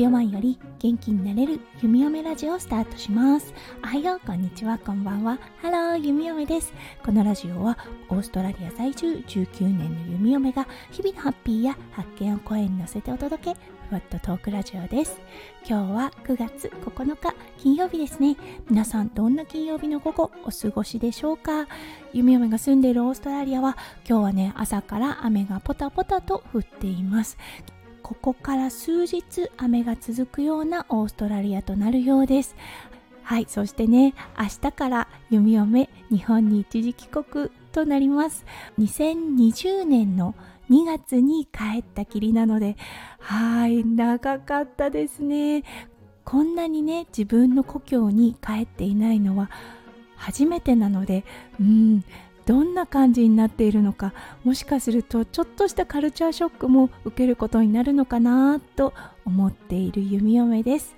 秒前より元気になれる弓嫁ラジオをスタートします。おはようこんにちはこんばんは。ハロー弓嫁です。このラジオはオーストラリア在住19年の弓嫁が日々のハッピーや発見を声に乗せてお届けふわっとトークラジオです。今日は9月9日金曜日ですね。皆さんどんな金曜日の午後お過ごしでしょうか？弓嫁が住んでいるオーストラリアは今日はね朝から雨がポタポタと降っています。ここから数日雨が続くようなオーストラリアとなるようです。はいそしてね明日から弓嫁日本に一時帰国となります。2020年の2月に帰ったきりなのではい長かったですね。こんなにね自分の故郷に帰っていないのは初めてなのでうんどんな感じになっているのかもしかするとちょっとしたカルチャーショックも受けることになるのかなと思っている弓嫁です。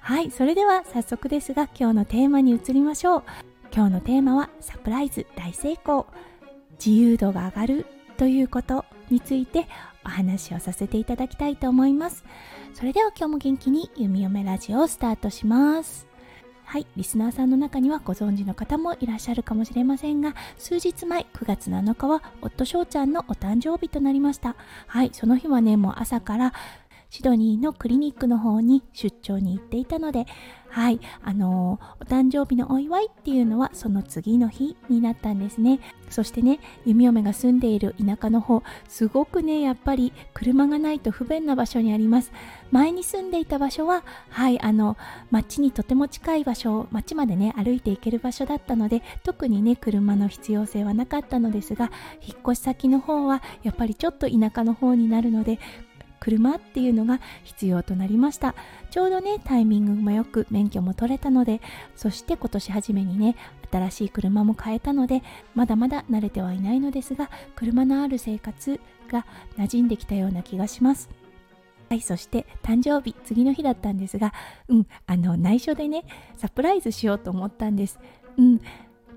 はいそれでは早速ですが今日のテーマに移りましょう。今日のテーマはサプライズ大成功。自由度が上がるということについてお話をさせていただきたいと思います。それでは今日も元気に弓嫁ラジオをスタートします。はいリスナーさんの中にはご存知の方もいらっしゃるかもしれませんが数日前9月7日は夫翔ちゃんのお誕生日となりました。はいその日はねもう朝からシドニーのクリニックの方に出張に行っていたのではいあのー、お誕生日のお祝いっていうのはその次の日になったんですね。そしてね弓嫁が住んでいる田舎の方すごくねやっぱり車がないと不便な場所にあります。前に住んでいた場所ははいあの町にとても近い場所町までね歩いて行ける場所だったので特にね車の必要性はなかったのですが引っ越し先の方はやっぱりちょっと田舎の方になるので車っていうのが必要となりましたちょうどねタイミングもよく免許も取れたのでそして今年初めにね新しい車も買えたのでまだまだ慣れてはいないのですが車のある生活が馴染んできたような気がしますはい、そして誕生日、次の日だったんですが、うん、あの内緒でね、サプライズしようと思ったんです。うん、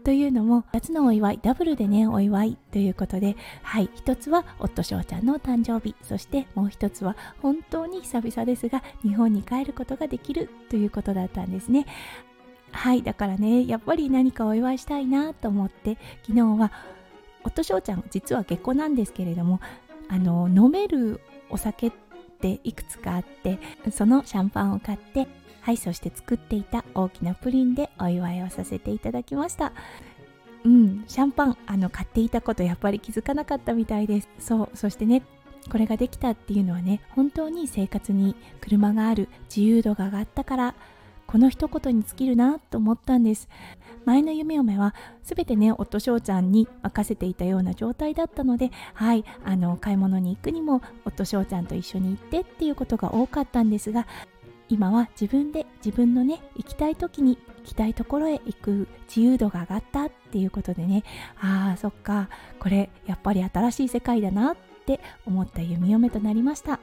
というのも2つのお祝いダブルでねお祝いということではい一つは夫翔ちゃんの誕生日そしてもう一つは本当に久々ですが日本に帰ることができるということだったんですね。はいだからねやっぱり何かお祝いしたいなと思って昨日は夫翔ちゃん実は下戸なんですけれどもあの飲めるお酒っていくつかあってそのシャンパンを買ってはいそして作っていた大きなプリンでお祝いをさせていただきました。うんシャンパンあの買っていたことやっぱり気づかなかったみたいです。そうそしてねこれができたっていうのはね本当に生活に車がある自由度が上がったからこの一言に尽きるなと思ったんです。前の夢嫁は全てね夫翔ちゃんに任せていたような状態だったのではいあの買い物に行くにも夫翔ちゃんと一緒に行ってっていうことが多かったんですが今は自分で自分のね行きたい時に行きたいところへ行く自由度が上がったっていうことでね。ああそっか。これやっぱり新しい世界だなって思った弓嫁となりました。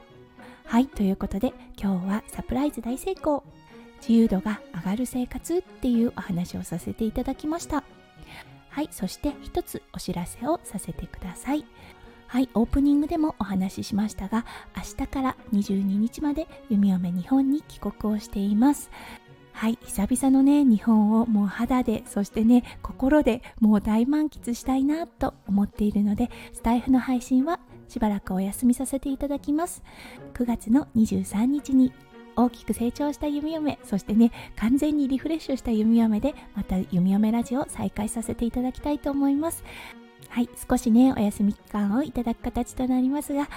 はいということで今日はサプライズ大成功。自由度が上がる生活っていうお話をさせていただきました。はいそして一つお知らせをさせてください。はいオープニングでもお話ししましたが明日から22日まで弓嫁日本に帰国をしています。はい久々のね日本をもう肌でそしてね心でもう大満喫したいなと思っているのでスタイフの配信はしばらくお休みさせていただきます。9月の23日に大きく成長した弓嫁そしてね完全にリフレッシュした弓嫁でまた弓嫁ラジオを再開させていただきたいと思います。はい少しねお休み期間をいただく形となりますが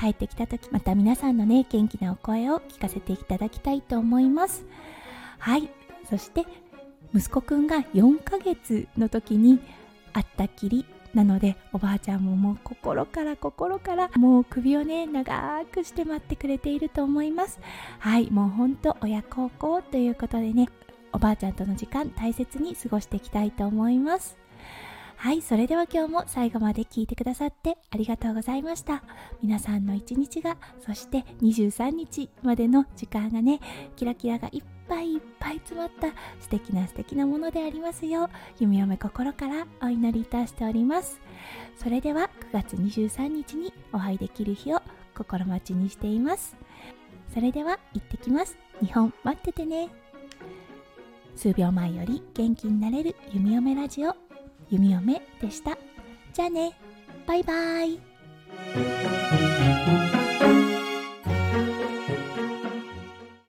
帰ってきた時また皆さんのね元気なお声を聞かせていただきたいと思います。はいそして息子くんが4ヶ月の時に会ったきりなのでおばあちゃんももう心から心からもう首をね長くして待ってくれていると思います。はいもうほんと親孝行ということでねおばあちゃんとの時間大切に過ごしていきたいと思います。はい、それでは今日も最後まで聞いてくださってありがとうございました。皆さんの一日が、そして23日までの時間がね、キラキラがいっぱいいっぱい詰まった素敵な素敵なものでありますよう、弓嫁心からお祈りいたしております。それでは9月23日にお会いできる日を心待ちにしています。それでは行ってきます。日本待っててね。数秒前より元気になれる弓嫁ラジオ弓嫁でした。じゃあね、バイバイ。